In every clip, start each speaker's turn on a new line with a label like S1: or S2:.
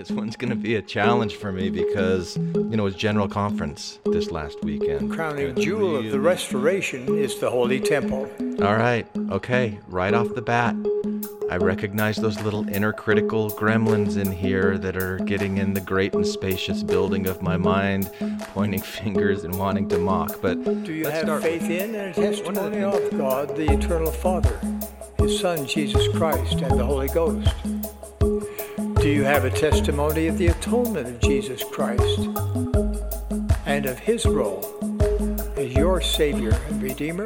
S1: this one's going to be a challenge for me because, you know, it was General Conference this last weekend.
S2: Crowning jewel of the restoration is the Holy Temple.
S1: All right, okay, right off the bat, I recognize those little inner critical gremlins in here that are getting in the great and spacious building of my mind, pointing fingers and wanting to mock. But
S2: Do you have faith
S1: with-
S2: in and a
S1: One of the
S2: testimony of God, the Eternal Father, His Son Jesus Christ, and the Holy Ghost? Do you have a testimony of the atonement of Jesus Christ and of His role as your Savior and Redeemer?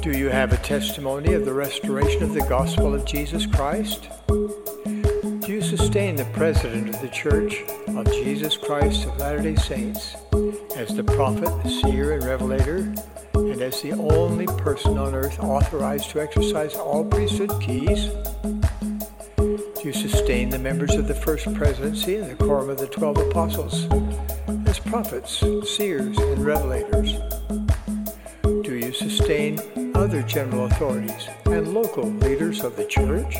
S2: Do you have a testimony of the restoration of the gospel of Jesus Christ? Do you sustain the President of the Church of Jesus Christ of Latter day Saints as the prophet, seer, and revelator, and as the only person on earth authorized to exercise all priesthood keys? You sustain the members of the First Presidency and the Quorum of the Twelve Apostles as prophets, seers, and revelators? Do you sustain other general authorities and local leaders of the church?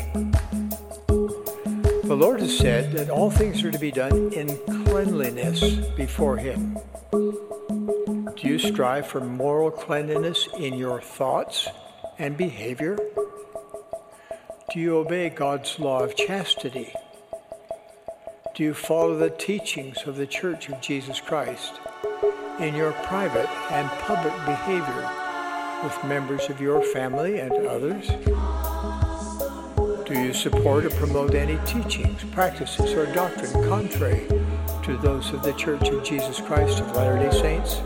S2: The Lord has said that all things are to be done in cleanliness before Him. Do you strive for moral cleanliness in your thoughts and behavior? Do you obey God's law of chastity? Do you follow the teachings of the Church of Jesus Christ in your private and public behavior with members of your family and others? Do you support or promote any teachings, practices, or doctrine contrary to those of the Church of Jesus Christ of Latter day Saints?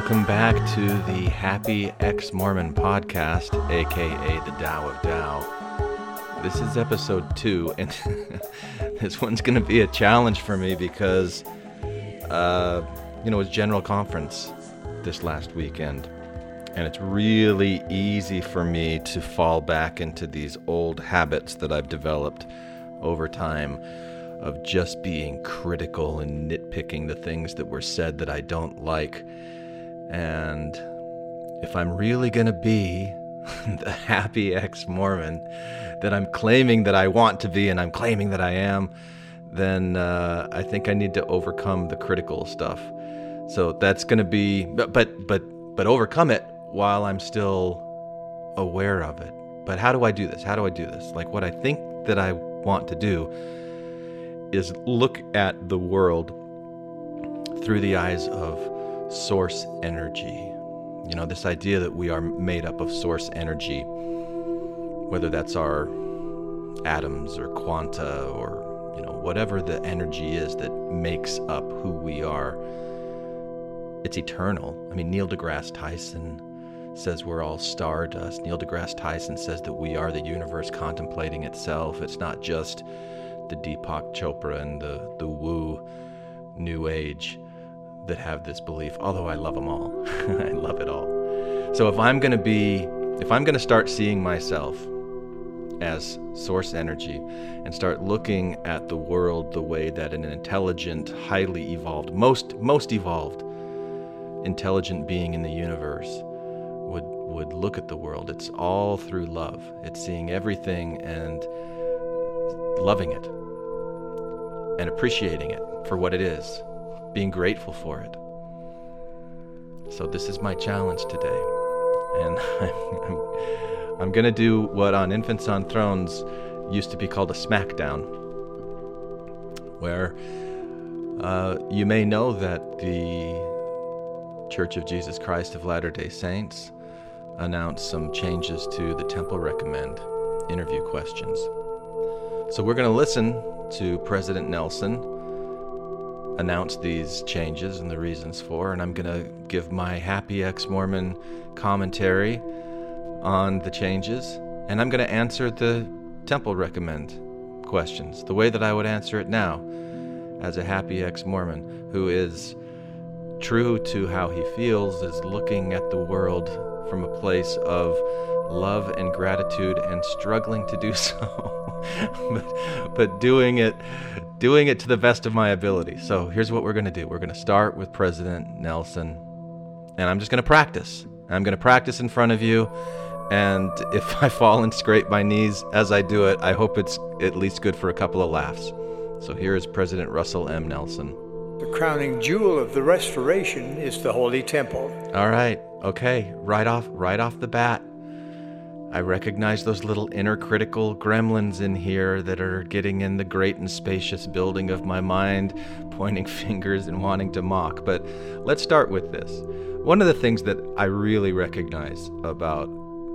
S1: Welcome back to the Happy Ex Mormon podcast, aka the Tao of Tao. This is episode two, and this one's going to be a challenge for me because, uh, you know, it was General Conference this last weekend, and it's really easy for me to fall back into these old habits that I've developed over time of just being critical and nitpicking the things that were said that I don't like. And if I'm really going to be the happy ex Mormon that I'm claiming that I want to be and I'm claiming that I am, then uh, I think I need to overcome the critical stuff. So that's going to be, but, but, but, but overcome it while I'm still aware of it. But how do I do this? How do I do this? Like what I think that I want to do is look at the world through the eyes of source energy. You know, this idea that we are made up of source energy, whether that's our atoms or quanta or, you know, whatever the energy is that makes up who we are. It's eternal. I mean, Neil deGrasse Tyson says we're all stardust. Neil deGrasse Tyson says that we are the universe contemplating itself. It's not just the Deepak Chopra and the, the woo new age that have this belief, although I love them all. I love it all. So if I'm going to be, if I'm going to start seeing myself as source energy and start looking at the world the way that an intelligent, highly evolved, most most evolved intelligent being in the universe would would look at the world. It's all through love. It's seeing everything and loving it and appreciating it for what it is, being grateful for it. So this is my challenge today, and I'm, I'm, I'm gonna do what on Infants on Thrones used to be called a smackdown, where uh, you may know that the Church of Jesus Christ of Latter-day Saints announced some changes to the Temple Recommend interview questions. So we're going to listen to President Nelson announce these changes and the reasons for, and I'm going to give my happy ex Mormon commentary on the changes, and I'm going to answer the Temple Recommend questions the way that I would answer it now as a happy ex Mormon who is true to how he feels, is looking at the world from a place of love and gratitude and struggling to do so. but, but doing it doing it to the best of my ability. So here's what we're going to do. We're going to start with President Nelson, and I'm just going to practice. I'm going to practice in front of you, and if I fall and scrape my knees as I do it, I hope it's at least good for a couple of laughs. So here is President Russell M. Nelson.
S2: The crowning jewel of the restoration is the Holy Temple.
S1: All right. Okay. Right off right off the bat, I recognize those little inner critical gremlins in here that are getting in the great and spacious building of my mind, pointing fingers and wanting to mock. But let's start with this. One of the things that I really recognize about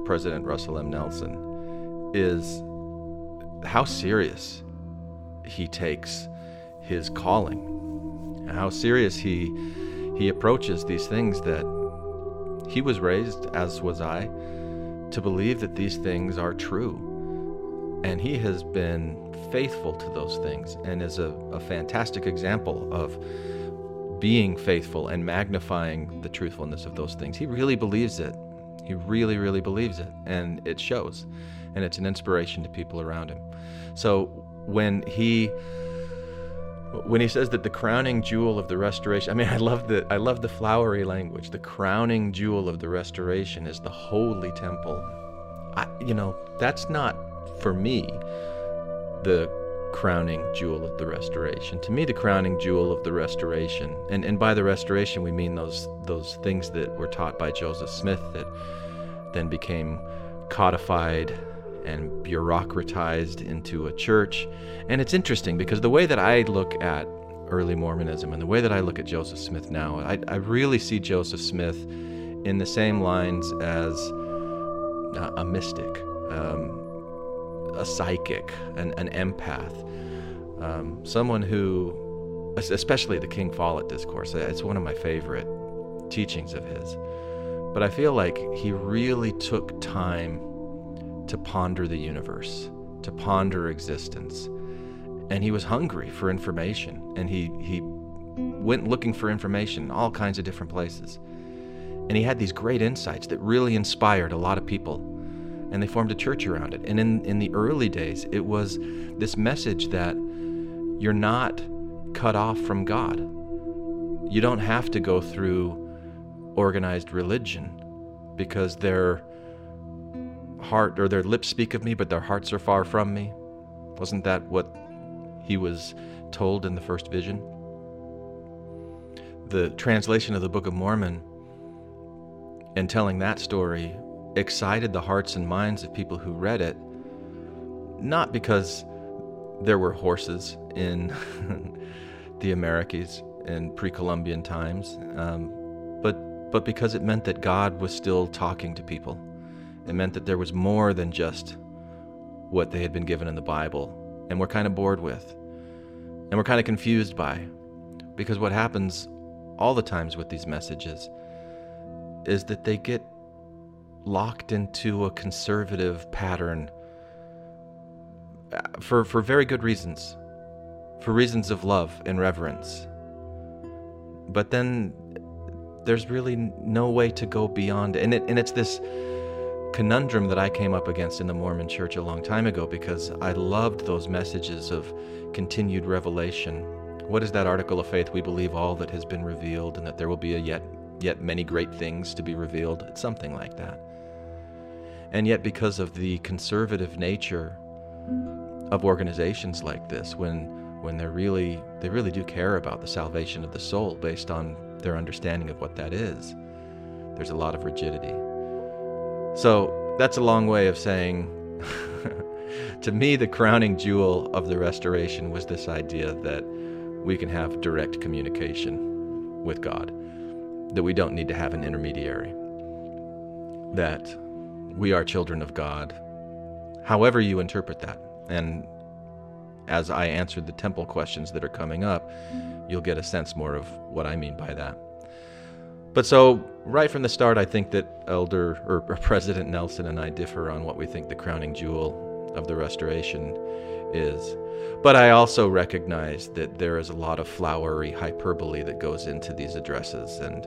S1: President Russell M. Nelson is how serious he takes his calling, how serious he he approaches these things that he was raised, as was I, to believe that these things are true. And he has been faithful to those things and is a, a fantastic example of being faithful and magnifying the truthfulness of those things. He really believes it. He really, really believes it. And it shows. And it's an inspiration to people around him. So when he when he says that the crowning jewel of the restoration i mean i love the i love the flowery language. The crowning jewel of the restoration is the holy temple. I, you know that's not for me the crowning jewel of the restoration. To me the crowning jewel of the restoration and and by the restoration we mean those those things that were taught by joseph smith that then became codified and bureaucratized into a church. And it's interesting because the way that I look at early Mormonism and the way that I look at Joseph Smith now, I, I really see Joseph Smith in the same lines as a mystic, um, a psychic, an, an empath, um, someone who, especially the King Follett discourse, it's one of my favorite teachings of his. But I feel like he really took time to ponder the universe, to ponder existence. And he was hungry for information, and he, he went looking for information in all kinds of different places. And he had these great insights that really inspired a lot of people, and they formed a church around it. And in, in the early days, it was this message that you're not cut off from God. You don't have to go through organized religion because they're heart or their lips speak of me, but their hearts are far from me. Wasn't that what he was told in the first vision? The translation of the Book of Mormon and telling that story excited the hearts and minds of people who read it, not because there were horses in the Americas in pre Columbian times, um, but, but because it meant that God was still talking to people it meant that there was more than just what they had been given in the Bible and were kind of bored with and were kind of confused by. Because what happens all the times with these messages is that they get locked into a conservative pattern uh, for, for very good reasons, for reasons of love and reverence. But then there's really no way to go beyond. And, it, and it's this conundrum that I came up against in the Mormon church a long time ago because I loved those messages of continued revelation. What is that article of faith? We believe all that has been revealed and that there will be a yet yet many great things to be revealed. It's something like that. And yet because of the conservative nature of organizations like this when when they're really they really do care about the salvation of the soul based on their understanding of what that is. There's a lot of rigidity. So that's a long way of saying, to me, the crowning jewel of the restoration was this idea that we can have direct communication with God, that we don't need to have an intermediary, that we are children of God, however you interpret that. And as I answer the temple questions that are coming up, you'll get a sense more of what I mean by that. But so, right from the start, I think that Elder or, President Nelson and I differ on what we think the crowning jewel of the restoration is. But I also recognize that there is a lot of flowery hyperbole that goes into these addresses and,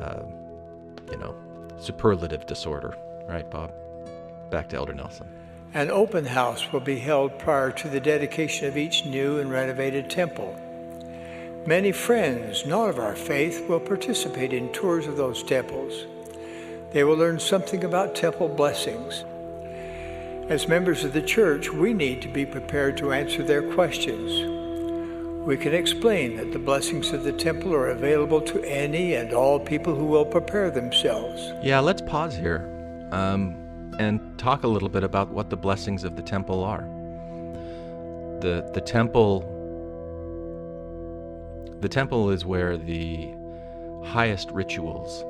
S1: uh, you know, superlative disorder. Right, Bob? Back to Elder Nelson.
S2: An open house will be held prior to the dedication of each new and renovated temple. Many friends not of our faith will participate in tours of those temples. They will learn something about temple blessings. As members of the church, we need to be prepared to answer their questions. We can explain that the blessings of the temple are available to any and all people who will prepare themselves.
S1: Yeah, let's pause here um, and talk a little bit about what the blessings of the temple are. The, the temple the temple is where the highest rituals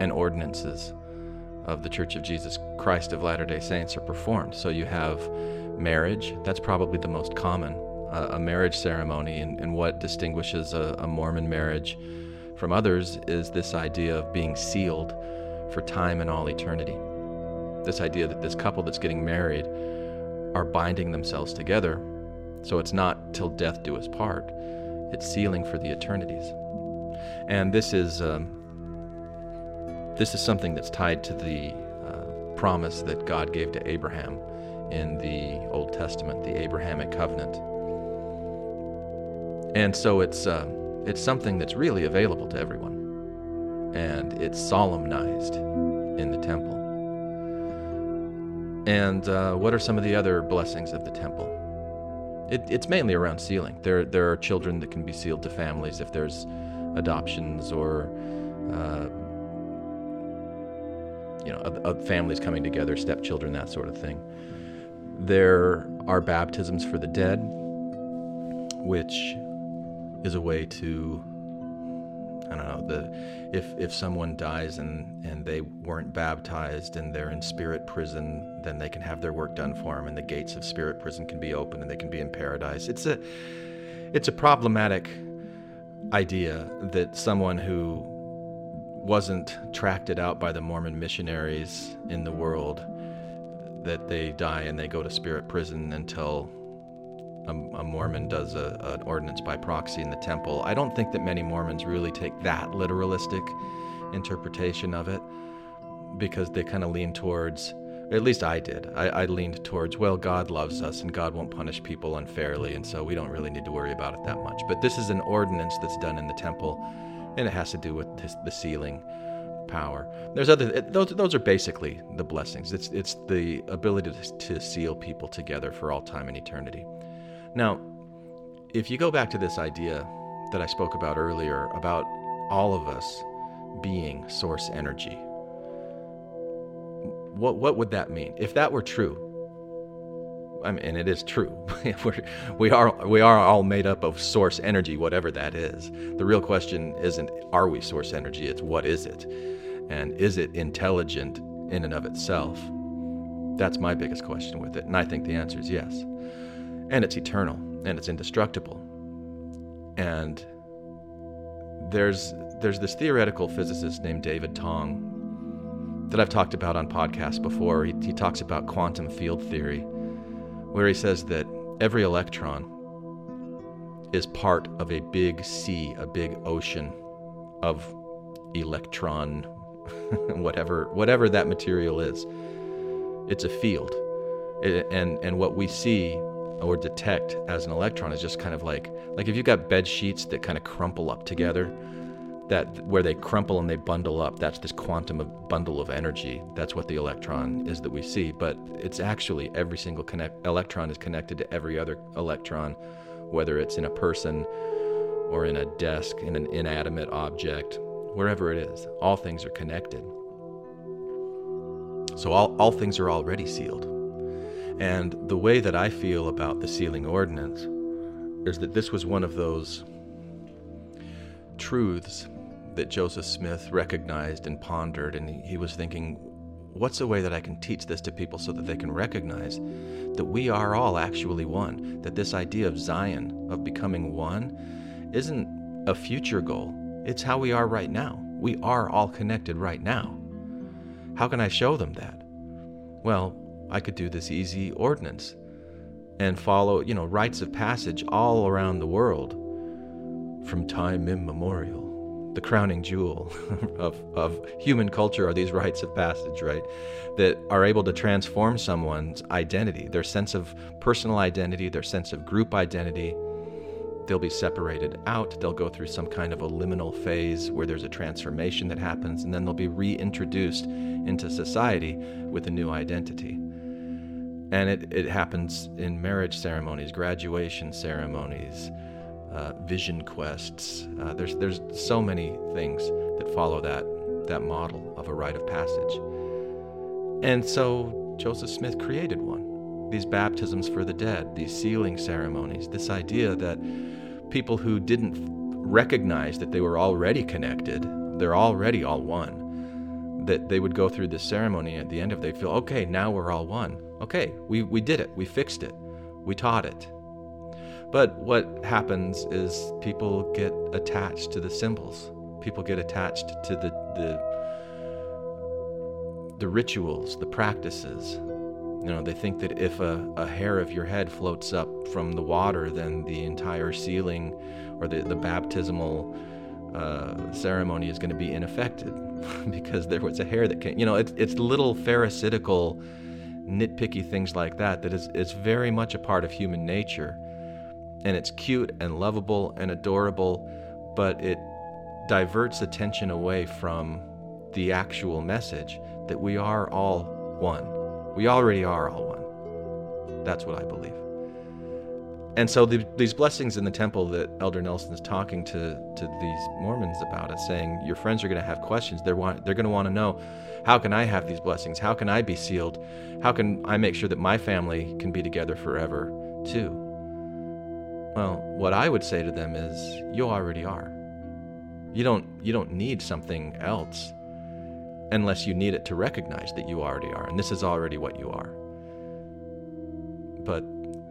S1: and ordinances of the Church of Jesus Christ of Latter day Saints are performed. So you have marriage, that's probably the most common uh, a, marriage ceremony, and, and what distinguishes a, a Mormon marriage from others is this idea of being sealed for time and all eternity. This idea that this couple that's getting married are binding themselves together, so it's not till death do us part, it's sealing for the eternities. And this is um, this is something that's tied to the uh, promise that God gave to Abraham in the Old Testament, the Abrahamic covenant. And so it's uh, it's something that's really available to everyone, and it's solemnized in the temple. And uh, what are some of the other blessings of the temple? It, it's mainly around sealing. There there are children that can be sealed to families if there's adoptions or uh, you know uh, families coming together, stepchildren, that sort of thing. There are baptisms for the dead, which is a way to I don't know the if if someone dies and and they weren't baptized and they're in spirit prison, then they can have their work done for them, and the gates of spirit prison can be open and they can be in paradise. It's a it's a problematic idea that someone who wasn't tracted out by the Mormon missionaries in the world that they die and they go to spirit prison until a, a Mormon does a, an ordinance by proxy in the temple. I don't think that many Mormons really take that literalistic interpretation of it because they kind of lean towards, at least I did. I, I, leaned towards, well, God loves us and God won't punish people unfairly, and so we don't really need to worry about it that much. But this is an ordinance that's done in the temple, and it has to do with this, the sealing power. There's other those those are basically the blessings. It's it's the ability to, to seal people together for all time and eternity. Now, if you go back to this idea that I spoke about earlier about all of us being source energy, what what would that mean? If that were true, I mean, and it is true. We're, we are we are all made up of source energy, whatever that is. The real question isn't are we source energy? It's what is it, and is it intelligent in and of itself? That's my biggest question with it, and I think the answer is yes and it's eternal and it's indestructible. And there's there's this theoretical physicist named David Tong that I've talked about on podcasts before. He, he talks about quantum field theory, where he says that every electron is part of a big sea, a big ocean of electron, whatever whatever that material is. It's a field, it, and and what we see or detect as an electron is just kind of like like if you've got bed sheets that kind of crumple up together that where they crumple and they bundle up that's this quantum of bundle of energy. That's what the electron is that we see but it's actually every single connect, electron is connected to every other electron whether it's in a person or in a desk in an inanimate object wherever it is all things are connected. So all, all things are already sealed and the way that I feel about the sealing ordinance is that this was one of those truths that Joseph Smith recognized and pondered, and he was thinking, what's a way that I can teach this to people so that they can recognize that we are all actually one? That this idea of Zion, of becoming one, isn't a future goal, it's how we are right now. We are all connected right now. How can I show them that? Well, I could do this easy ordinance and follow, you know, rites of passage all around the world from time immemorial. the crowning jewel of, of human culture are these rites of passage, right? That are able to transform someone's identity, their sense of personal identity, their sense of group identity. They'll be separated out. They'll go through some kind of a liminal phase where there's a transformation that happens, and then they'll be reintroduced into society with a new identity. And it, it happens in marriage ceremonies, graduation ceremonies, uh, vision quests. Uh, there's there's so many things that follow that that model of a rite of passage. And so Joseph Smith created one. These baptisms for the dead, these sealing ceremonies, this idea that people who didn't recognize that they were already connected, they're already all one, that they would go through this ceremony at the end of they feel, okay, now we're all one. Okay, we, we did it, we fixed it, we taught it, but what happens is people get attached to the symbols. People get attached to the the the rituals, the practices. You know, they think that if a, a hair of your head floats up from the water, then the entire sealing or the, the baptismal uh, ceremony is going to be ineffective because there was a hair that came. You know, it's, it's little pharisaical, nitpicky things like that that is, is very much a part of human nature and it's cute and lovable and adorable, but it diverts attention away from the actual message that we are all one. We already are all one. That's what I believe. And so the, these blessings in the temple that Elder Nelson is talking to, to these Mormons about is saying your friends are going to have questions. They're, want, they're going to want to know how can I have these blessings? How can I be sealed? How can I make sure that my family can be together forever too? Well, what I would say to them is you already are. You don't you don't need something else unless you need it to recognize that you already are and this is already what you are. But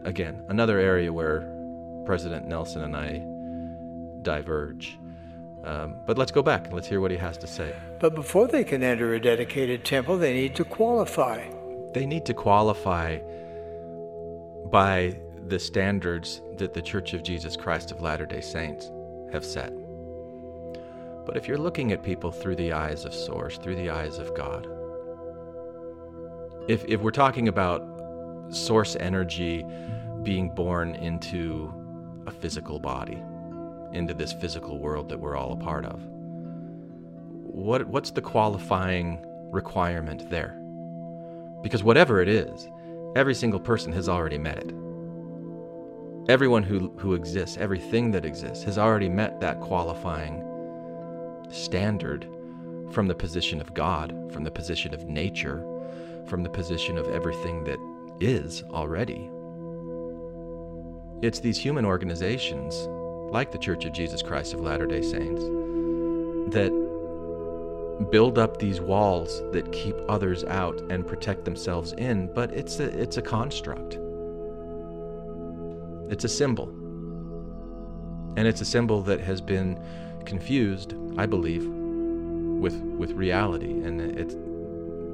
S1: again, another area where President Nelson and I diverge. Um, but let's go back and let's hear what he has to say.
S2: But before they can enter a dedicated temple, they need to qualify.
S1: They need to qualify by the standards that the Church of Jesus Christ of Latter day Saints have set. But if you're looking at people through the eyes of Source, through the eyes of God, if, if we're talking about source energy being born into a physical body, into this physical world that we're all a part of, what, what's the qualifying requirement there? Because whatever it is, every single person has already met it. Everyone who, who exists, everything that exists, has already met that qualifying standard from the position of God, from the position of nature, from the position of everything that is already. It's these human organizations, like the Church of Jesus Christ of Latter day Saints, that build up these walls that keep others out and protect themselves in, but it's a, it's a construct. It's a symbol. And it's a symbol that has been confused, I believe, with, with reality, and it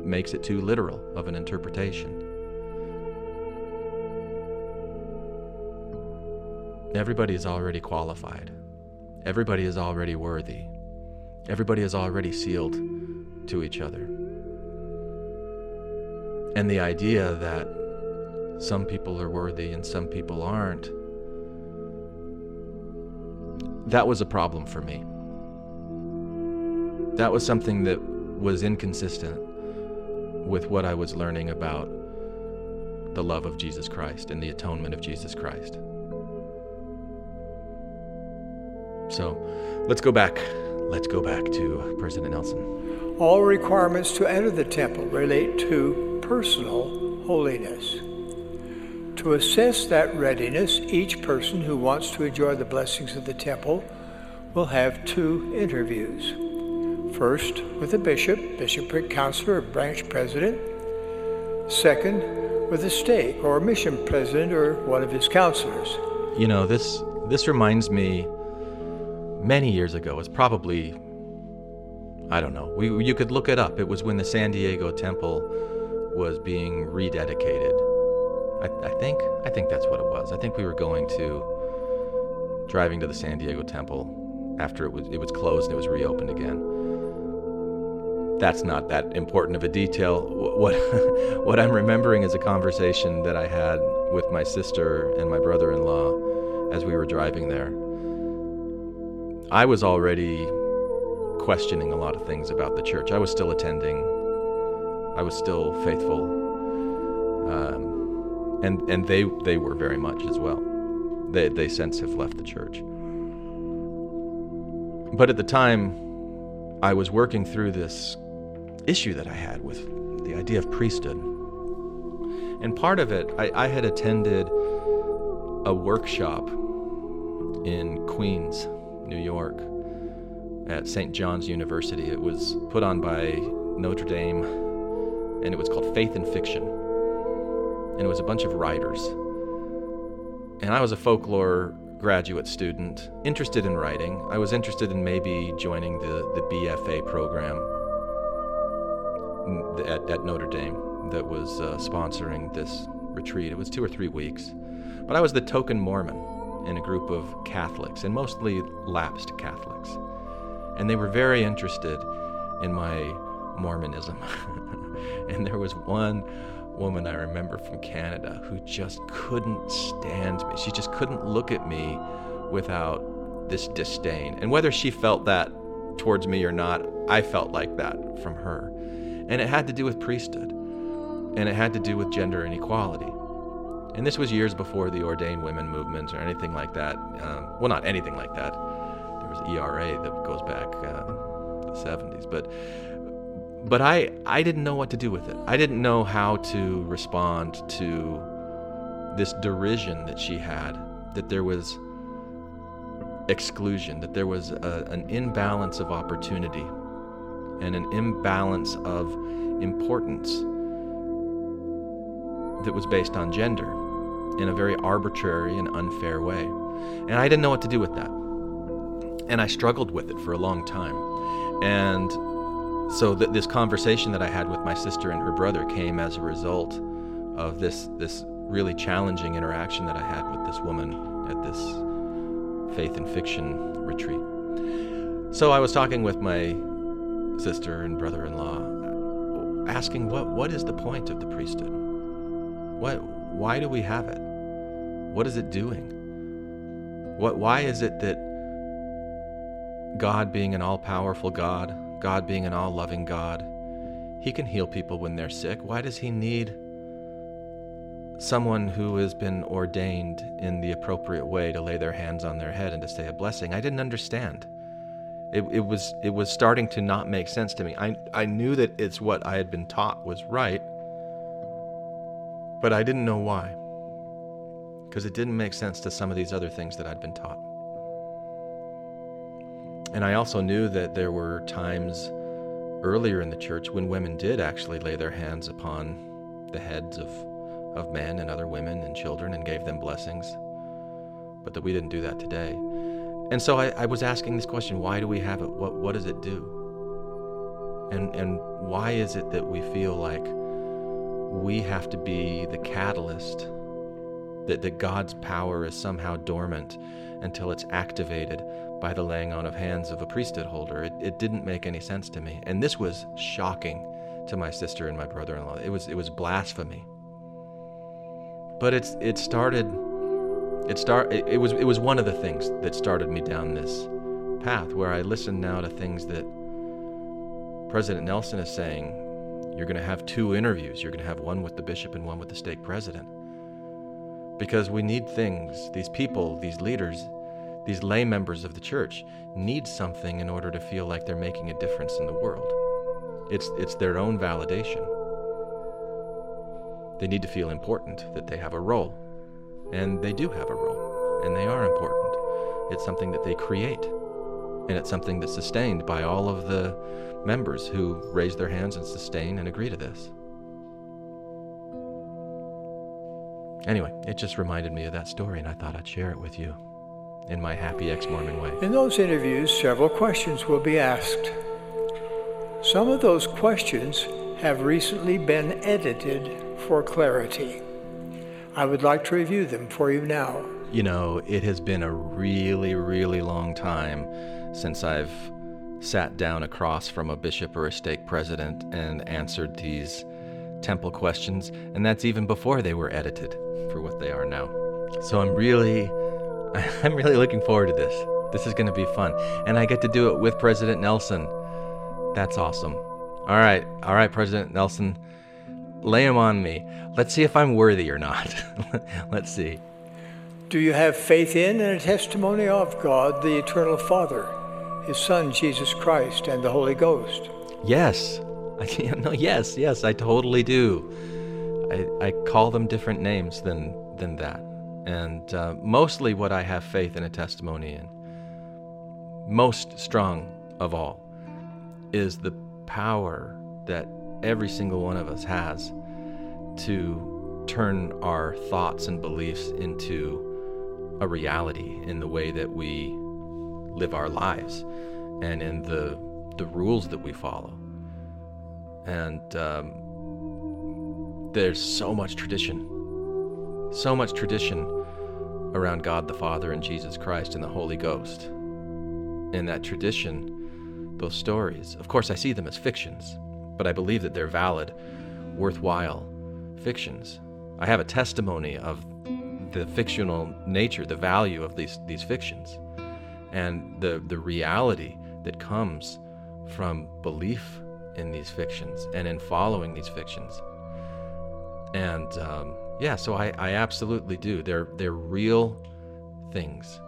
S1: makes it too literal of an interpretation. Everybody is already qualified. Everybody is already worthy. Everybody is already sealed to each other. And the idea that some people are worthy and some people aren't. That was a problem for me. That was something that was inconsistent with what I was learning about the love of Jesus Christ and the atonement of Jesus Christ. So let's go back. Let's go back to President Nelson.
S2: All requirements to enter the temple relate to personal holiness. To assess that readiness, each person who wants to enjoy the blessings of the temple will have two interviews. First, with a bishop, bishopric counselor, or branch president. Second, with a stake or mission president or one of his counselors.
S1: You know, this this reminds me many years ago. It's probably I don't know. We you could look it up. It was when the San Diego temple was being rededicated I, I think I think that's what it was. I think we were going to driving to the San Diego Temple after it was it was closed and it was reopened again. That's not that important of a detail. What what I'm remembering is a conversation that I had with my sister and my brother-in-law as we were driving there. I was already questioning a lot of things about the church. I was still attending. I was still faithful, um, and and they they were very much as well. They they since have left the church. But at the time, I was working through this issue that I had with the idea of priesthood. And part of it, I, I had attended a workshop in Queens, New York, at St. John's University. It was put on by Notre Dame, and it was called Faith and Fiction. And it was a bunch of writers. And I was a folklore graduate student, interested in writing. I was interested in maybe joining the, the BFA program at, at Notre Dame that was uh, sponsoring this retreat. It was two or three weeks. But I was the token Mormon in a group of Catholics, and mostly lapsed Catholics. And they were very interested in my Mormonism. and there was one woman I remember from Canada who just couldn't stand me. She just couldn't look at me without this disdain. And whether she felt that towards me or not, I felt like that from her. And it had to do with priesthood, and it had to do with gender inequality. And this was years before the ordained women movement or anything like that. Um, well, not anything like that. There was ERA that goes back uh, the 70s, but but I I didn't know what to do with it. I didn't know how to respond to this derision that she had that there was exclusion, that there was a, an imbalance of opportunity and an imbalance of importance that was based on gender in a very arbitrary and unfair way. And I didn't know what to do with that. And I struggled with it for a long time. And so th- this conversation that I had with my sister and her brother came as a result of this this really challenging interaction that I had with this woman at this faith and fiction retreat. So I was talking with my sister and brother-in-law asking what what is the point of the priesthood? What why do we have it? What is it doing? What why is it that God being an all-powerful God God being an all loving God, He can heal people when they're sick. Why does He need someone who has been ordained in the appropriate way to lay their hands on their head and to say a blessing? I didn't understand. It, it, was it was starting to not make sense to me. I I knew that it's what I had been taught was right, but I didn't know why. Because it didn't make sense to some of these other things that I'd been taught. And I also knew that there were times earlier in the church when women did actually lay their hands upon the heads of, of men and other women and children and gave them blessings, but that we didn't do that today. And so I, I was asking this question why do we have it? What, what does it do? And, and why is it that we feel like we have to be the catalyst, that, that God's power is somehow dormant until it's activated by the laying on of hands of a priesthood holder. It, it didn't make any sense to me. And this was shocking to my sister and my brother-in-law. It was it was blasphemy. But it's it started it start it, it was it was one of the things that started me down this path where I listen now to things that President Nelson is saying you're going to have two interviews. You're going to have one with the bishop and one with the stake president. Because we need things, these people, these leaders, these lay members of the church need something in order to feel like they're making a difference in the world. It's, it's their own validation. They need to feel important, that they have a role. And they do have a role, and they are important. It's something that they create, and it's something that's sustained by all of the members who raise their hands and sustain and agree to this. Anyway, it just reminded me of that story, and I thought I'd share it with you in my happy ex Mormon way.
S2: In those interviews, several questions will be asked. Some of those questions have recently been edited for clarity. I would like to review them for you now.
S1: You know, it has been a really, really long time since I've sat down across from a bishop or a stake president and answered these temple questions, and that's even before they were edited for what they are now. So I'm really I'm really looking forward to this. This is going to be fun. And I get to do it with President Nelson. That's awesome. All right. All right, President Nelson. Lay him on me. Let's see if I'm worthy or not. Let's see.
S2: Do you have faith in and a testimony of God, the Eternal Father, His Son, Jesus Christ, and the Holy Ghost?
S1: Yes. I, no, yes, yes, I totally do. I, I call them different names than, than that. And uh, mostly what I have faith and a testimony in, most strong of all, is the power that every single one of us has to turn our thoughts and beliefs into a reality in the way that we live our lives and in the the rules that we follow. And um, there's so much tradition, so much tradition around God the Father and Jesus Christ and the Holy Ghost. In that tradition, those stories, of course, I see them as fictions but I believe that they're valid, worthwhile fictions. I have a testimony of the fictional nature, the value of these, these fictions, and the, the reality that comes from belief in these fictions and in following these fictions. And um, yeah, so I, I absolutely do. They're, they're real things.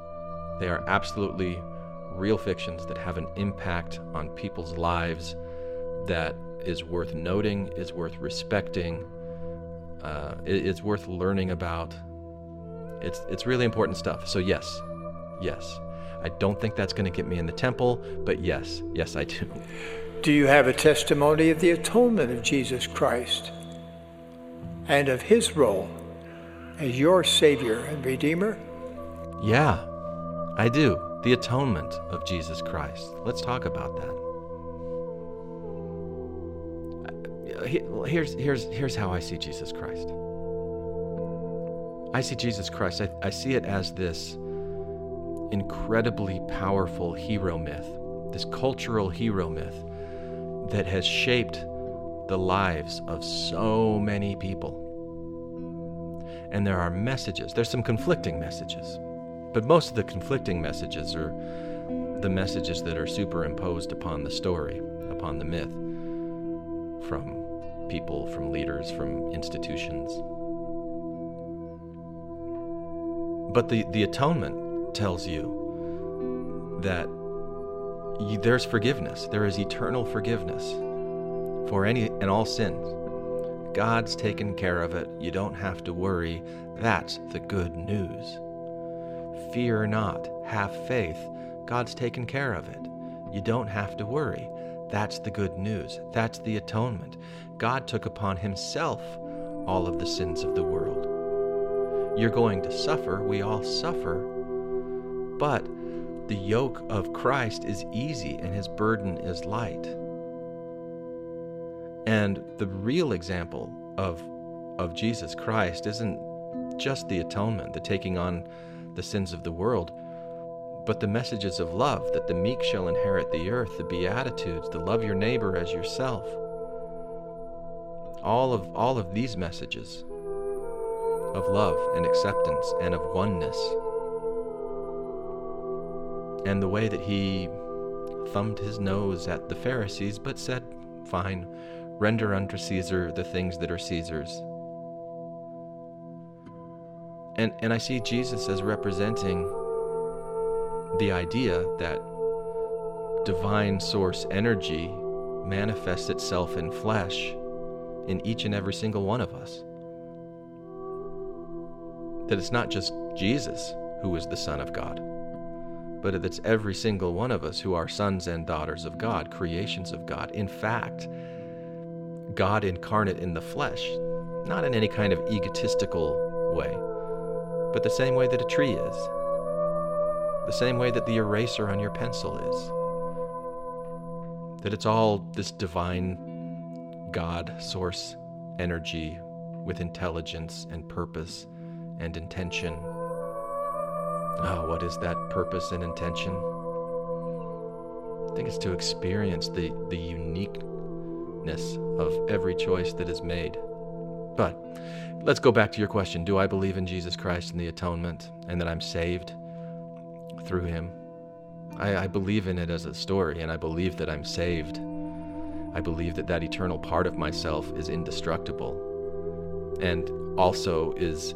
S1: They are absolutely real fictions that have an impact on people's lives that is worth noting, is worth respecting, uh, it, it's worth learning about. It's it's really important stuff. So yes, yes, I don't think that's going to get me in the temple, but yes, yes, I do.
S2: Do you have a testimony of the atonement of Jesus Christ and of His role as your Savior and Redeemer?
S1: Yeah, I do. The atonement of Jesus Christ. Let's talk about that. Uh, here's here's here's how I see Jesus Christ. I see Jesus Christ. I, I see it as this incredibly powerful hero myth, this cultural hero myth that has shaped the lives of so many people. And there are messages. There's some conflicting messages. But most of the conflicting messages are the messages that are superimposed upon the story, upon the myth, from people, from leaders, from institutions. But the, the atonement tells you that you, there's forgiveness. There is eternal forgiveness for any and all sins. God's taken care of it. You don't have to worry. That's the good news. Fear not. Have faith. God's taken care of it. You don't have to worry. That's the good news. That's the atonement. God took upon himself all of the sins of the world. You're going to suffer. We all suffer. But the yoke of Christ is easy and his burden is light. And the real example of, of Jesus Christ isn't just the atonement, the taking on the sins of the world, but the messages of love that the meek shall inherit the earth, the beatitudes, the love your neighbor as yourself. All of all of these messages of love and acceptance and of oneness. And the way that he thumbed his nose at the Pharisees but said, "Fine, render unto Caesar the things that are Caesar's." And and I see Jesus as representing the idea that divine source energy manifests itself in flesh in each and every single one of us. That it's not just Jesus who is the Son of God, but it's every single one of us who are sons and daughters of God, creations of God. In fact, God incarnate in the flesh, not in any kind of egotistical way, but the same way that a tree is the same way that the eraser on your pencil is. That it's all this divine God source energy with intelligence and purpose and intention. Oh, what is that purpose and intention? I think it's to experience the, the uniqueness of every choice that is made. But let's go back to your question Do I believe in Jesus Christ and the atonement and that I'm saved through him? I, I believe in it as a story, and I believe that I'm saved. I believe that that eternal part of myself is indestructible and also is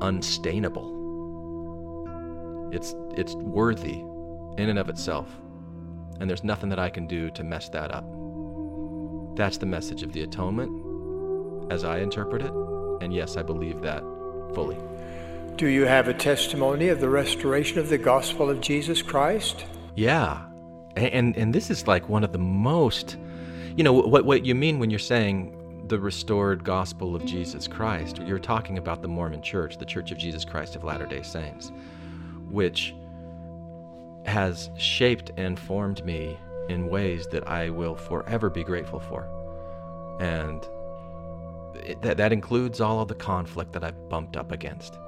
S1: unstainable. It's, it's worthy in and of itself, and there's nothing that I can do to mess that up. That's the message of the atonement, as I interpret it, and yes, I believe that fully.
S2: Do you have a testimony of the restoration of the gospel of Jesus Christ?
S1: Yeah. And and this is like one of the most you know what what you mean when you're saying the restored gospel of Jesus Christ. You're talking about the Mormon Church, the Church of Jesus Christ of Latter-day Saints, which has shaped and formed me in ways that I will forever be grateful for. And it, that, that includes all of the conflict that I've bumped up against.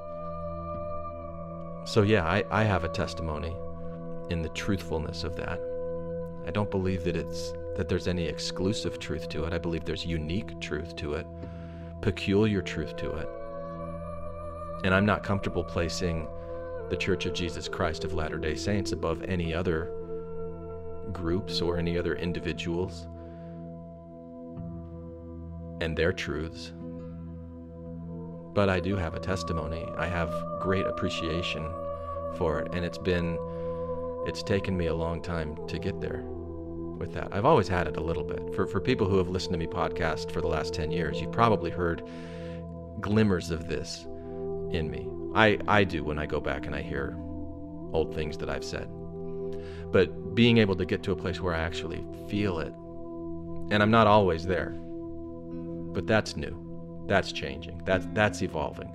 S1: So, yeah, I, I have a testimony in the truthfulness of that. I don't believe that it's that there's any exclusive truth to it. I believe there's unique truth to it, peculiar truth to it. And I'm not comfortable placing the Church of Jesus Christ of Latter day Saints above any other groups or any other individuals and their truths. But I do have a testimony. I have great appreciation for it, and it's been, it's taken me a long time to get there with that. I've always had it a little bit. For, for people who have listened to me podcast for the last 10 years, you've probably heard glimmers of this in me. I, I do when I go back and I hear old things that I've said. But being able to get to a place where I actually feel it, and I'm not always there, but that's new. That's changing. That's, that's evolving.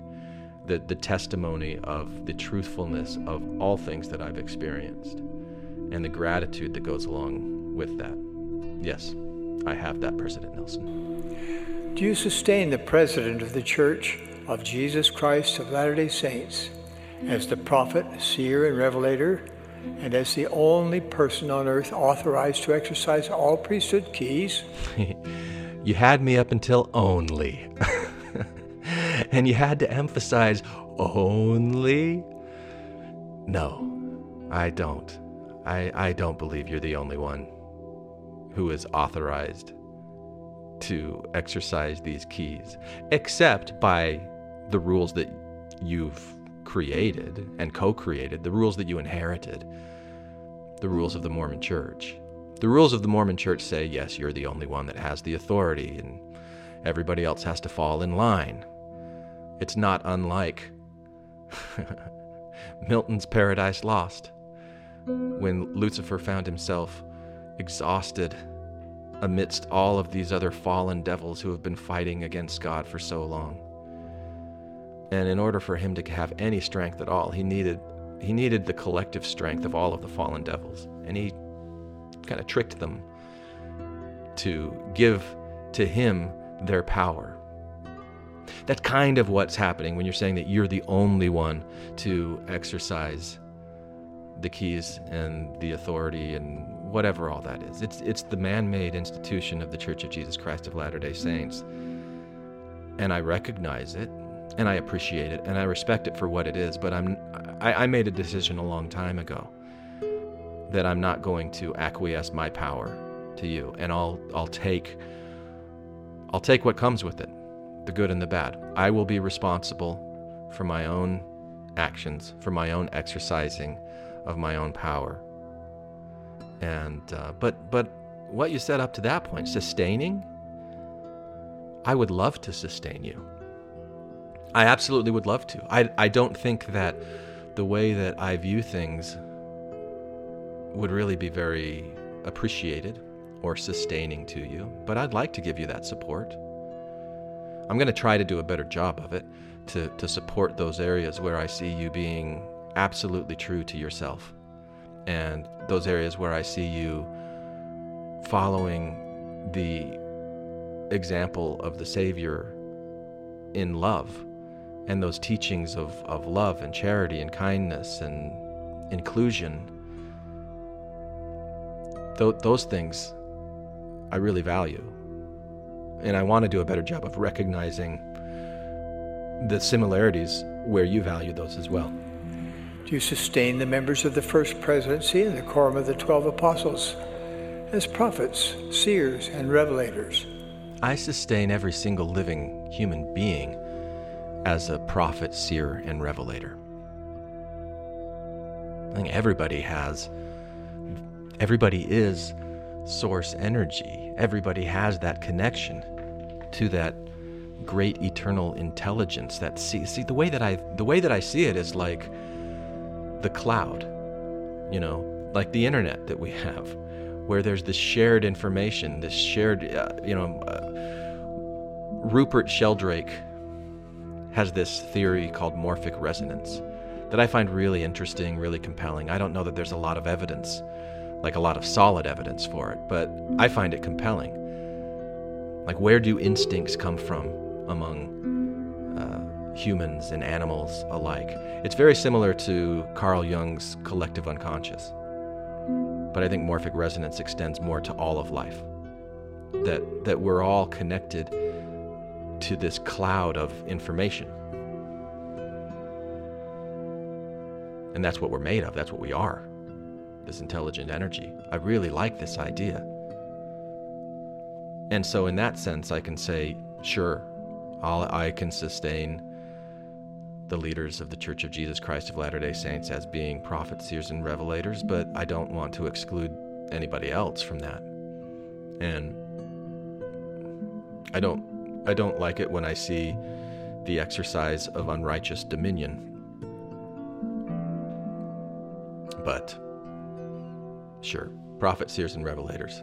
S1: The, the testimony of the truthfulness of all things that I've experienced and the gratitude that goes along with that. Yes, I have that, President Nelson.
S2: Do you sustain the president of the Church of Jesus Christ of Latter day Saints as the prophet, seer, and revelator, and as the only person on earth authorized to exercise all priesthood keys?
S1: you had me up until only. and you had to emphasize only? No, I don't. I, I don't believe you're the only one who is authorized to exercise these keys, except by the rules that you've created and co created, the rules that you inherited, the rules of the Mormon Church. The rules of the Mormon Church say, yes, you're the only one that has the authority, and everybody else has to fall in line. It's not unlike Milton's Paradise Lost, when Lucifer found himself exhausted amidst all of these other fallen devils who have been fighting against God for so long. And in order for him to have any strength at all, he needed he needed the collective strength of all of the fallen devils. And he kind of tricked them to give to him their power. That's kind of what's happening when you're saying that you're the only one to exercise the keys and the authority and whatever all that is. It's it's the man-made institution of the Church of Jesus Christ of Latter-day Saints. And I recognize it and I appreciate it and I respect it for what it is. But I'm I, I made a decision a long time ago that I'm not going to acquiesce my power to you, and I'll I'll take I'll take what comes with it, the good and the bad. I will be responsible for my own actions, for my own exercising of my own power. And uh, but but what you said up to that point, sustaining. I would love to sustain you. I absolutely would love to. I, I don't think that the way that I view things would really be very appreciated or sustaining to you, but I'd like to give you that support. I'm going to try to do a better job of it to, to support those areas where I see you being absolutely true to yourself and those areas where I see you following the example of the Savior in love and those teachings of, of love and charity and kindness and inclusion th- those things I really value. And I want to do a better job of recognizing the similarities where you value those as well.
S2: Do you sustain the members of the First Presidency and the Quorum of the Twelve Apostles as prophets, seers, and revelators?
S1: I sustain every single living human being as a prophet, seer, and revelator. I think everybody has, everybody is source energy. Everybody has that connection to that great eternal intelligence that see see the way that I the way that I see it is like the cloud, you know, like the internet that we have, where there's this shared information, this shared, uh, you know, uh, Rupert Sheldrake has this theory called morphic resonance that I find really interesting, really compelling. I don't know that there's a lot of evidence, like a lot of solid evidence for it, but I find it compelling. Like, where do instincts come from among uh, humans and animals alike? It's very similar to Carl Jung's collective unconscious, but I think morphic resonance extends more to all of life. That, that we're all connected to this cloud of information. And that's what we're made of, that's what we are this intelligent energy. I really like this idea. And so, in that sense, I can say, sure, I'll, I can sustain the leaders of the Church of Jesus Christ of Latter day Saints as being prophets, seers, and revelators, but I don't want to exclude anybody else from that. And I don't I don't like it when I see the exercise of unrighteous dominion. But sure, prophets, seers, and revelators.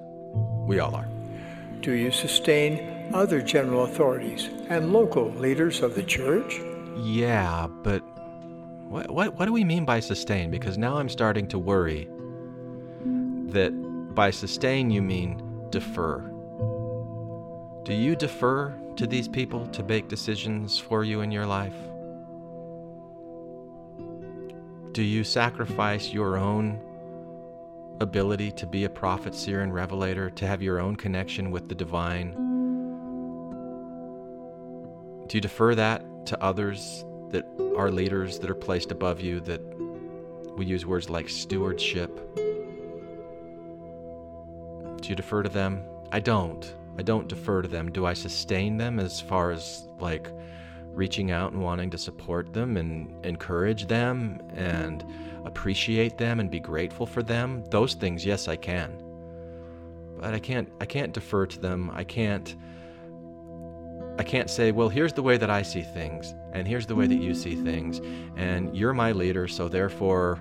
S1: We all are.
S2: Do you sustain other general authorities and local leaders of the church?
S1: Yeah, but what, what, what do we mean by sustain? Because now I'm starting to worry that by sustain you mean defer. Do you defer to these people to make decisions for you in your life? Do you sacrifice your own ability to be a prophet, seer, and revelator, to have your own connection with the divine? Do you defer that to others that are leaders that are placed above you that we use words like stewardship? Do you defer to them? I don't. I don't defer to them. Do I sustain them as far as like reaching out and wanting to support them and encourage them and appreciate them and be grateful for them? Those things, yes, I can. But I can't I can't defer to them. I can't I can't say, well, here's the way that I see things, and here's the way that you see things, and you're my leader, so therefore,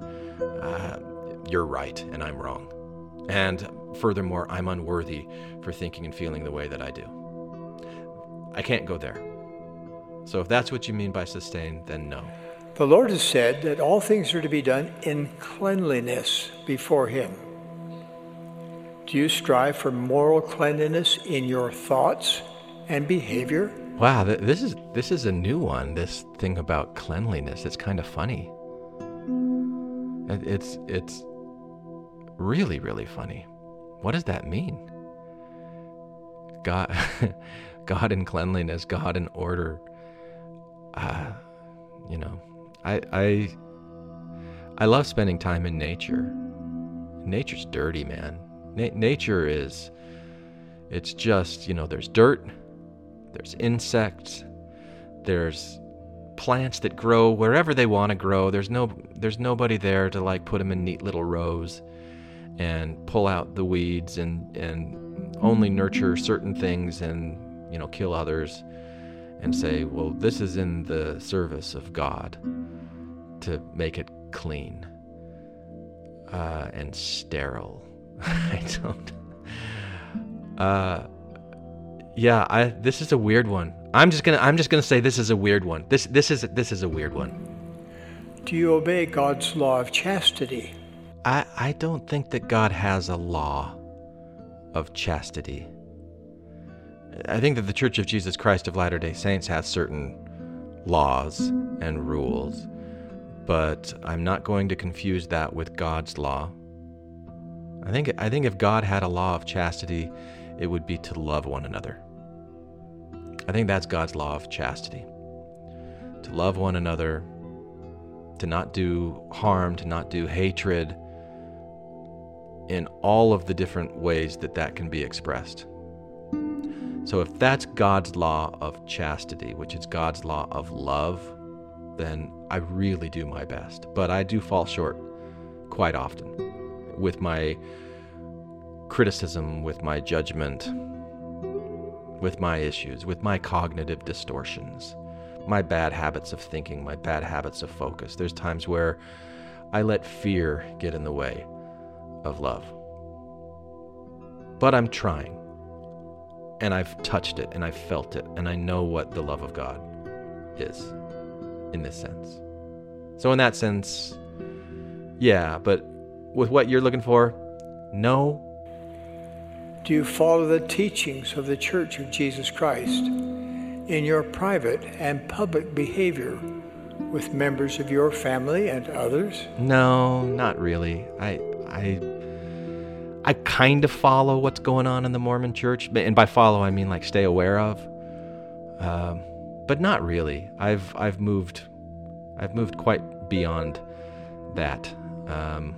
S1: uh, you're right and I'm wrong. And furthermore, I'm unworthy for thinking and feeling the way that I do. I can't go there. So if that's what you mean by sustain, then no.
S2: The Lord has said that all things are to be done in cleanliness before Him. Do you strive for moral cleanliness in your thoughts and behavior?
S1: Wow, th- this is this is a new one. This thing about cleanliness. It's kind of funny. It's it's really really funny. What does that mean? God, God in cleanliness, God in order. Uh, you know, I I I love spending time in nature. Nature's dirty, man. Na- nature is it's just, you know, there's dirt, there's insects, there's plants that grow wherever they want to grow. There's no there's nobody there to like put them in neat little rows and pull out the weeds and and only nurture certain things and you know kill others and say, well, this is in the service of God to make it clean uh, and sterile. I don't. Uh, yeah, I. This is a weird one. I'm just gonna. I'm just gonna say this is a weird one. This. This is. This is a weird one.
S2: Do you obey God's law of chastity?
S1: I. I don't think that God has a law of chastity. I think that the Church of Jesus Christ of Latter day Saints has certain laws and rules, but I'm not going to confuse that with God's law. I think I think if God had a law of chastity, it would be to love one another. I think that's God's law of chastity. To love one another, to not do harm, to not do hatred in all of the different ways that that can be expressed. So if that's God's law of chastity, which is God's law of love, then I really do my best. But I do fall short quite often with my criticism, with my judgment, with my issues, with my cognitive distortions, my bad habits of thinking, my bad habits of focus. There's times where I let fear get in the way of love. But I'm trying and I've touched it and I've felt it and I know what the love of God is in this sense. So, in that sense, yeah, but with what you're looking for, no.
S2: Do you follow the teachings of the Church of Jesus Christ in your private and public behavior with members of your family and others?
S1: No, not really. I, I I kind of follow what's going on in the Mormon church, and by follow I mean like stay aware of, um, but not really. I've I've moved, I've moved quite beyond that. Um,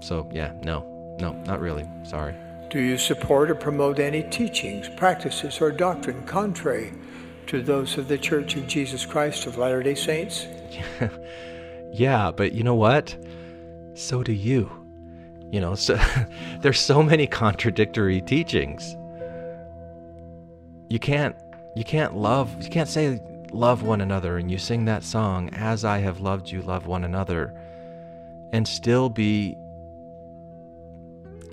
S1: so yeah, no, no, not really. Sorry.
S2: Do you support or promote any teachings, practices, or doctrine contrary to those of the Church of Jesus Christ of Latter Day Saints?
S1: yeah, but you know what? So do you. You know, so there's so many contradictory teachings. You can't you can't love you can't say love one another and you sing that song as I have loved you love one another and still be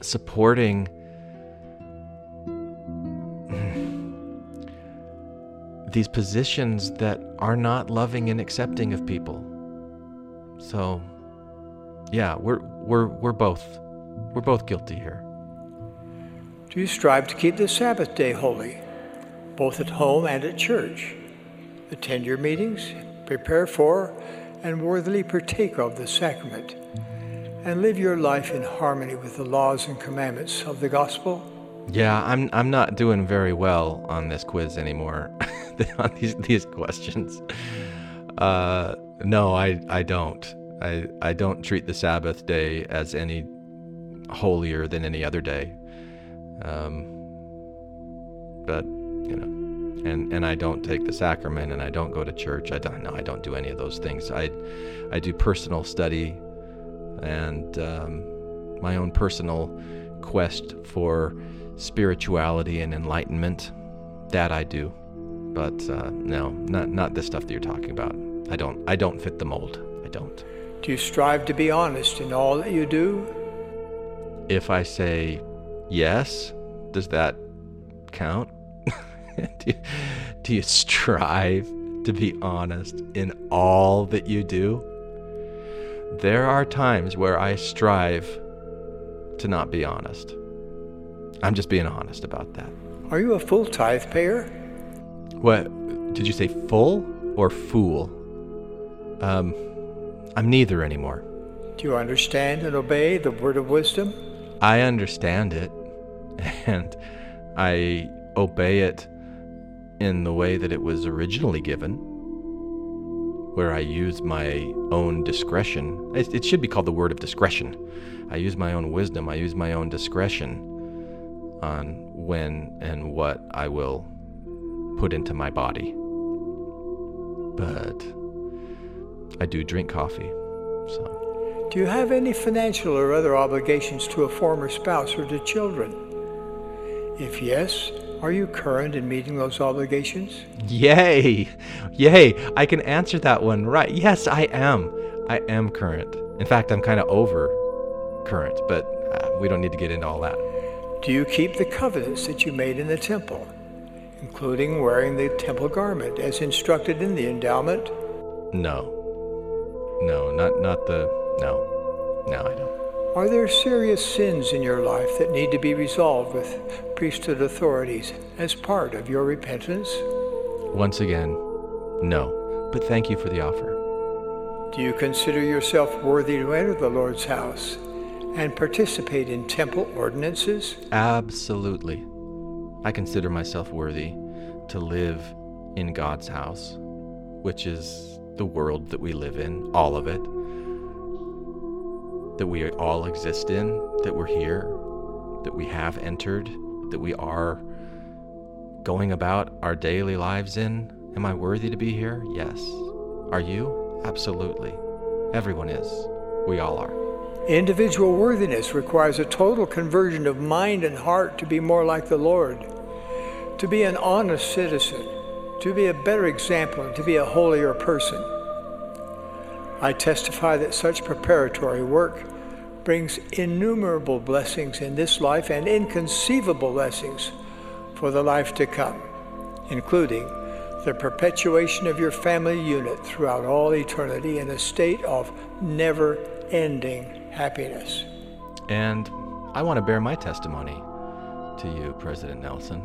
S1: supporting these positions that are not loving and accepting of people. So, yeah, we're we're we're both we're both guilty here.
S2: Do you strive to keep the Sabbath day holy, both at home and at church? Attend your meetings, prepare for, and worthily partake of the sacrament, and live your life in harmony with the laws and commandments of the gospel?
S1: Yeah, I'm I'm not doing very well on this quiz anymore. on these these questions. Uh, no, I I don't. I I don't treat the Sabbath day as any holier than any other day. Um, but you know, and and I don't take the sacrament, and I don't go to church. I don't know. I don't do any of those things. I I do personal study, and um, my own personal quest for spirituality and enlightenment. That I do, but uh, no, not not the stuff that you're talking about. I don't I don't fit the mold. I don't.
S2: Do you strive to be honest in all that you do?
S1: if I say yes, does that count? do, you, do you strive to be honest in all that you do? There are times where I strive to not be honest. I'm just being honest about that.
S2: Are you a full tithe payer?
S1: What? Did you say full or fool? Um, I'm neither anymore.
S2: Do you understand and obey the word of wisdom?
S1: I understand it and I obey it in the way that it was originally given, where I use my own discretion. It, it, should be called the word of discretion. I use my own wisdom, I use my own discretion on when and what I will put into my body. But I do drink coffee, so.
S2: Do you have any financial or other obligations to a former spouse or to children? If yes, are you current in meeting those obligations?
S1: Yay! Yay! I can answer that one right. Yes, I am. I am current. In fact, I'm kind of over current, but uh, we don't need to get into all that.
S2: Do you keep the covenants that you made in the temple, including wearing the temple garment as instructed in the endowment?
S1: No. No, not not the no. No, I don't.
S2: Are there serious sins in your life that need to be resolved with priesthood authorities as part of your repentance?
S1: Once again, no. But thank you for the offer.
S2: Do you consider yourself worthy to enter the Lord's house and participate in temple ordinances?
S1: Absolutely. I consider myself worthy to live in God's house, which is the world that we live in, all of it, that we all exist in, that we're here, that we have entered, that we are going about our daily lives in. Am I worthy to be here? Yes. Are you? Absolutely. Everyone is. We all are.
S2: Individual worthiness requires a total conversion of mind and heart to be more like the Lord, to be an honest citizen, to be a better example, and to be a holier person. I testify that such preparatory work brings innumerable blessings in this life and inconceivable blessings for the life to come, including the perpetuation of your family unit throughout all eternity in a state of never ending happiness.
S1: And I want to bear my testimony to you, President Nelson,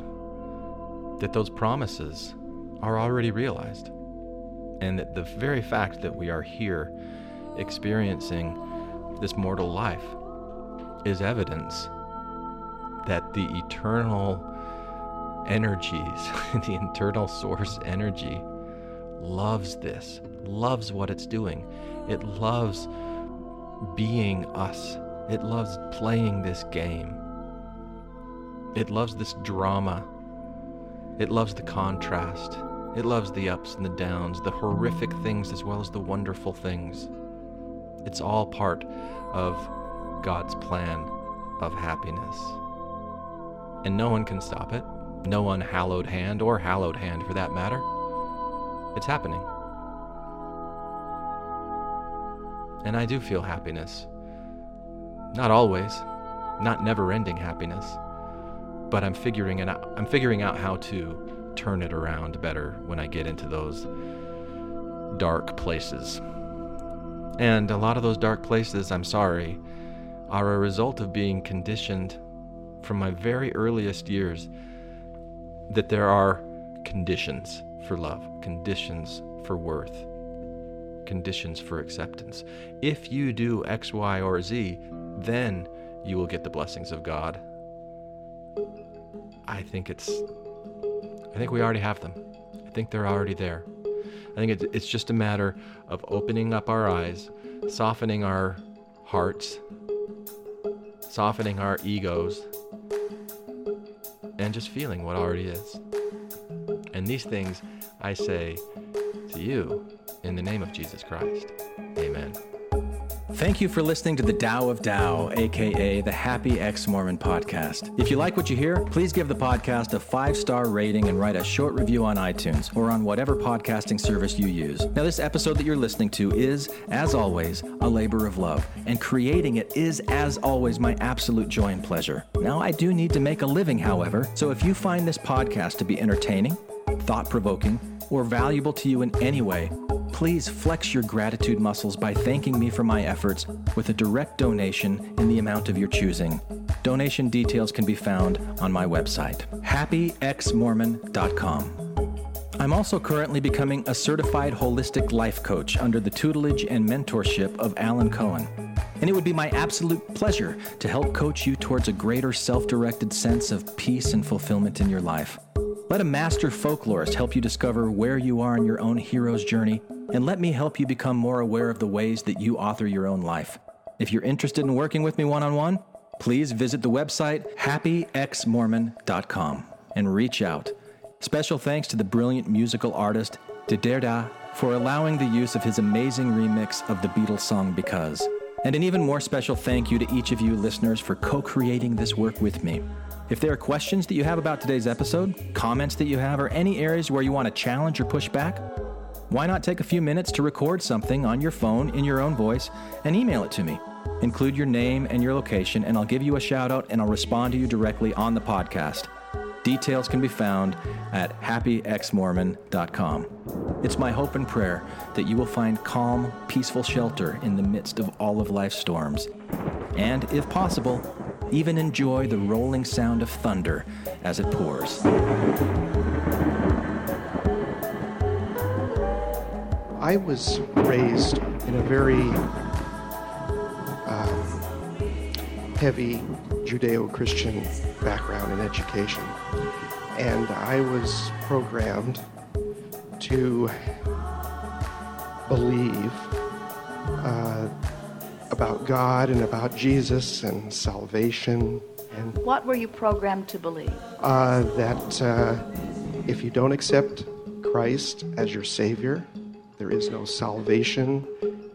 S1: that those promises are already realized. And that the very fact that we are here experiencing this mortal life is evidence that the eternal energies, the internal source energy, loves this, loves what it's doing. It loves being us. It loves playing this game. It loves this drama. It loves the contrast. It loves the ups and the downs, the horrific things as well as the wonderful things. It's all part of God's plan of happiness. And no one can stop it. No unhallowed hand, or hallowed hand for that matter. It's happening. And I do feel happiness. Not always, not never-ending happiness, but I'm figuring out, I'm figuring out how to turn it around better when I get into those dark places. And a lot of those dark places, I'm sorry, are a result of being conditioned from my very earliest years that there are conditions for love, conditions for worth conditions for acceptance. If you do X, Y, or Z, then you will get the blessings of God. I think it's, I think we already have them. I think they're already there. I think it's just a matter of opening up our eyes, softening our hearts, softening our egos, and just feeling what already is. And these things I say to you in the name of Jesus Christ. Amen.
S3: Thank you for listening to the Tao of Tao, aka the Happy Ex Mormon podcast. If you like what you hear, please give the podcast a five star rating and write a short review on iTunes or on whatever podcasting service you use. Now, this episode that you're listening to is, as always, a labor of love, and creating it is, as always, my absolute joy and pleasure. Now, I do need to make a living, however, so if you find this podcast to be entertaining, thought provoking, or valuable to you in any way, please flex your gratitude muscles by thanking me for my efforts with a direct donation in the amount of your choosing. Donation details can be found on my website, happyexmormon.com. I'm also currently becoming a certified holistic life coach under the tutelage and mentorship of Alan Cohen. And it would be my absolute pleasure to help coach you towards a greater self directed sense of peace and fulfillment in your life. Let a master folklorist help you discover where you are in your own hero's journey and let me help you become more aware of the ways that you author your own life. If you're interested in working with me one on one, please visit the website happyexmormon.com and reach out. Special thanks to the brilliant musical artist Dederda for allowing the use of his amazing remix of the Beatles song Because. And an even more special thank you to each of you listeners for co creating this work with me. If there are questions that you have about today's episode, comments that you have, or any areas where you want to challenge or push back, why not take a few minutes to record something on your phone in your own voice and email it to me? Include your name and your location, and I'll give you a shout out and I'll respond to you directly on the podcast. Details can be found at happyexmormon.com. It's my hope and prayer that you will find calm, peaceful shelter in the midst of all of life's storms. And, if possible, even enjoy the rolling sound of thunder as it pours.
S4: I was raised in a very um, heavy Judeo Christian background in education. And I was programmed to believe uh, about God and about Jesus and salvation. And
S5: What were you programmed to believe?
S4: uh, that uh, if you don't accept Christ as your Savior, there is no salvation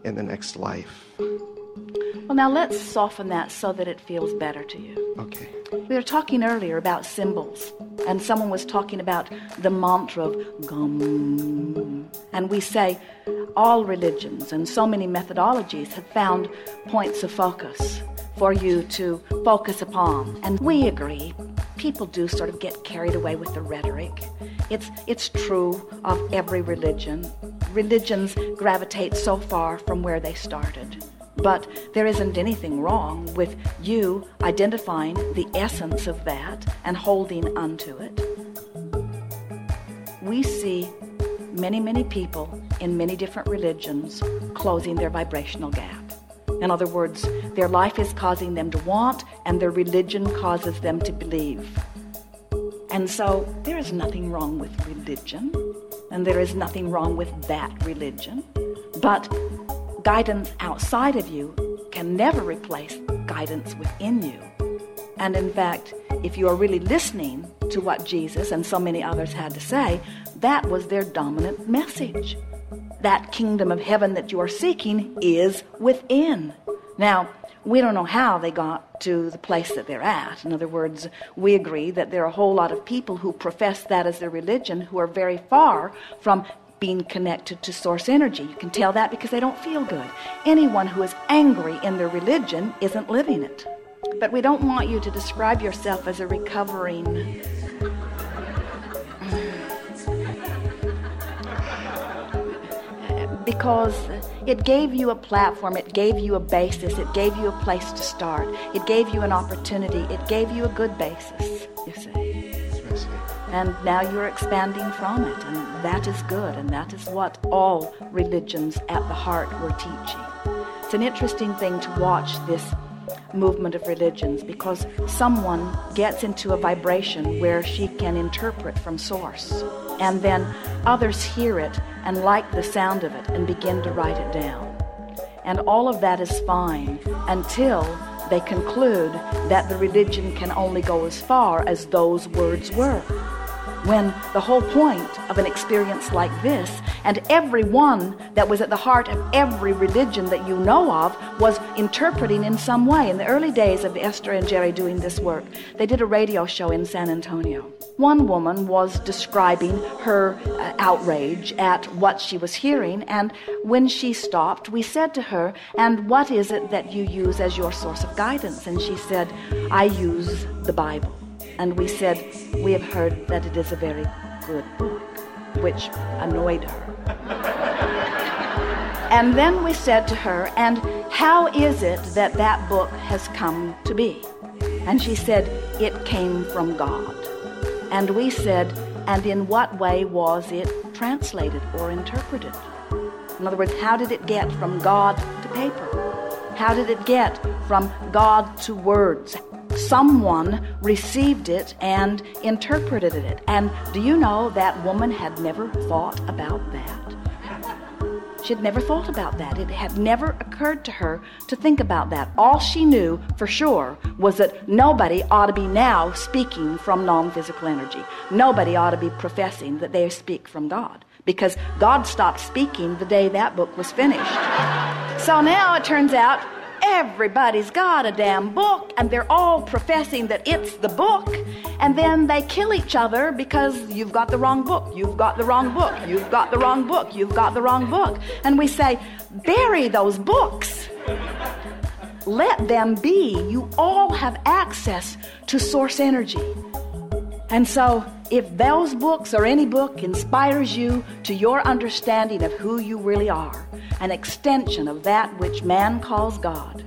S4: in the next life.
S5: Well, now let's soften that so that it feels better to you.
S4: Okay.
S5: We were talking earlier about symbols, and someone was talking about the mantra of gum. And we say all religions and so many methodologies have found points of focus for you to focus upon. And we agree, people do sort of get carried away with the rhetoric. It's, it's true of every religion. Religions gravitate so far from where they started. But there isn't anything wrong with you identifying the essence of that and holding unto it. We see many, many people in many different religions closing their vibrational gap. In other words, their life is causing them to want, and their religion causes them to believe. And so there is nothing wrong with religion, and there is nothing wrong with that religion. But guidance outside of you can never replace guidance within you. And in fact, if you are really listening to what Jesus and so many others had to say, that was their dominant message. That kingdom of heaven that you are seeking is within. Now, we don't know how they got to the place that they're at. In other words, we agree that there are a whole lot of people who profess that as their religion who are very far from being connected to source energy. You can tell that because they don't feel good. Anyone who is angry in their religion isn't living it. But we don't want you to describe yourself as a recovering because it gave you a platform, it gave you a basis, it gave you a place to start, it gave you an opportunity, it gave you a good basis, you
S4: see.
S5: And now you're expanding from it, and that is good, and that is what all religions at the heart were teaching. It's an interesting thing to watch this movement of religions because someone gets into a vibration where she can interpret from source, and then others hear it and like the sound of it and begin to write it down. And all of that is fine until they conclude that the religion can only go as far as those words were. When the whole point of an experience like this, and everyone that was at the heart of every religion that you know of, was interpreting in some way. In the early days of Esther and Jerry doing this work, they did a radio show in San Antonio. One woman was describing her uh, outrage at what she was hearing, and when she stopped, we said to her, And what is it that you use as your source of guidance? And she said, I use the Bible. And we said, We have heard that it is a very good book, which annoyed her. And then we said to her, And how is it that that book has come to be? And she said, It came from God. And we said, And in what way was it translated or interpreted? In other words, how did it get from God to paper? How did it get from God to words? Someone received it and interpreted it. And do you know that woman had never thought about that? She had never thought about that. It had never occurred to her to think about that. All she knew for sure was that nobody ought to be now speaking from non physical energy. Nobody ought to be professing that they speak from God because God stopped speaking the day that book was finished. So now it turns out everybody's got a damn book and they're all professing that it's the book. And then they kill each other because you've got the wrong book you've got the wrong book you've got the wrong book you've got the wrong book. And we say bury those books. Let them be. You all have access to source energy and so, if those books or any book inspires you to your understanding of who you really are, an extension of that which man calls God,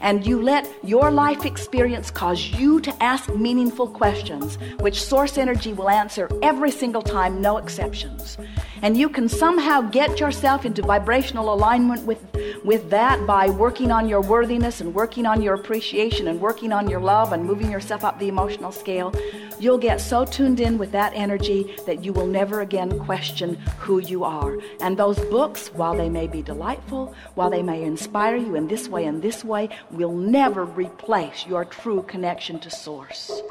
S5: and you let your life experience cause you to ask meaningful questions, which source energy will answer every single time, no exceptions, and you can somehow get yourself into vibrational alignment with with that, by working on your worthiness and working on your appreciation and working on your love and moving yourself up the emotional scale, you'll get so tuned in with that energy that you will never again question who you are. And those books, while they may be delightful, while they may inspire you in this way and this way, will never replace your true connection to Source.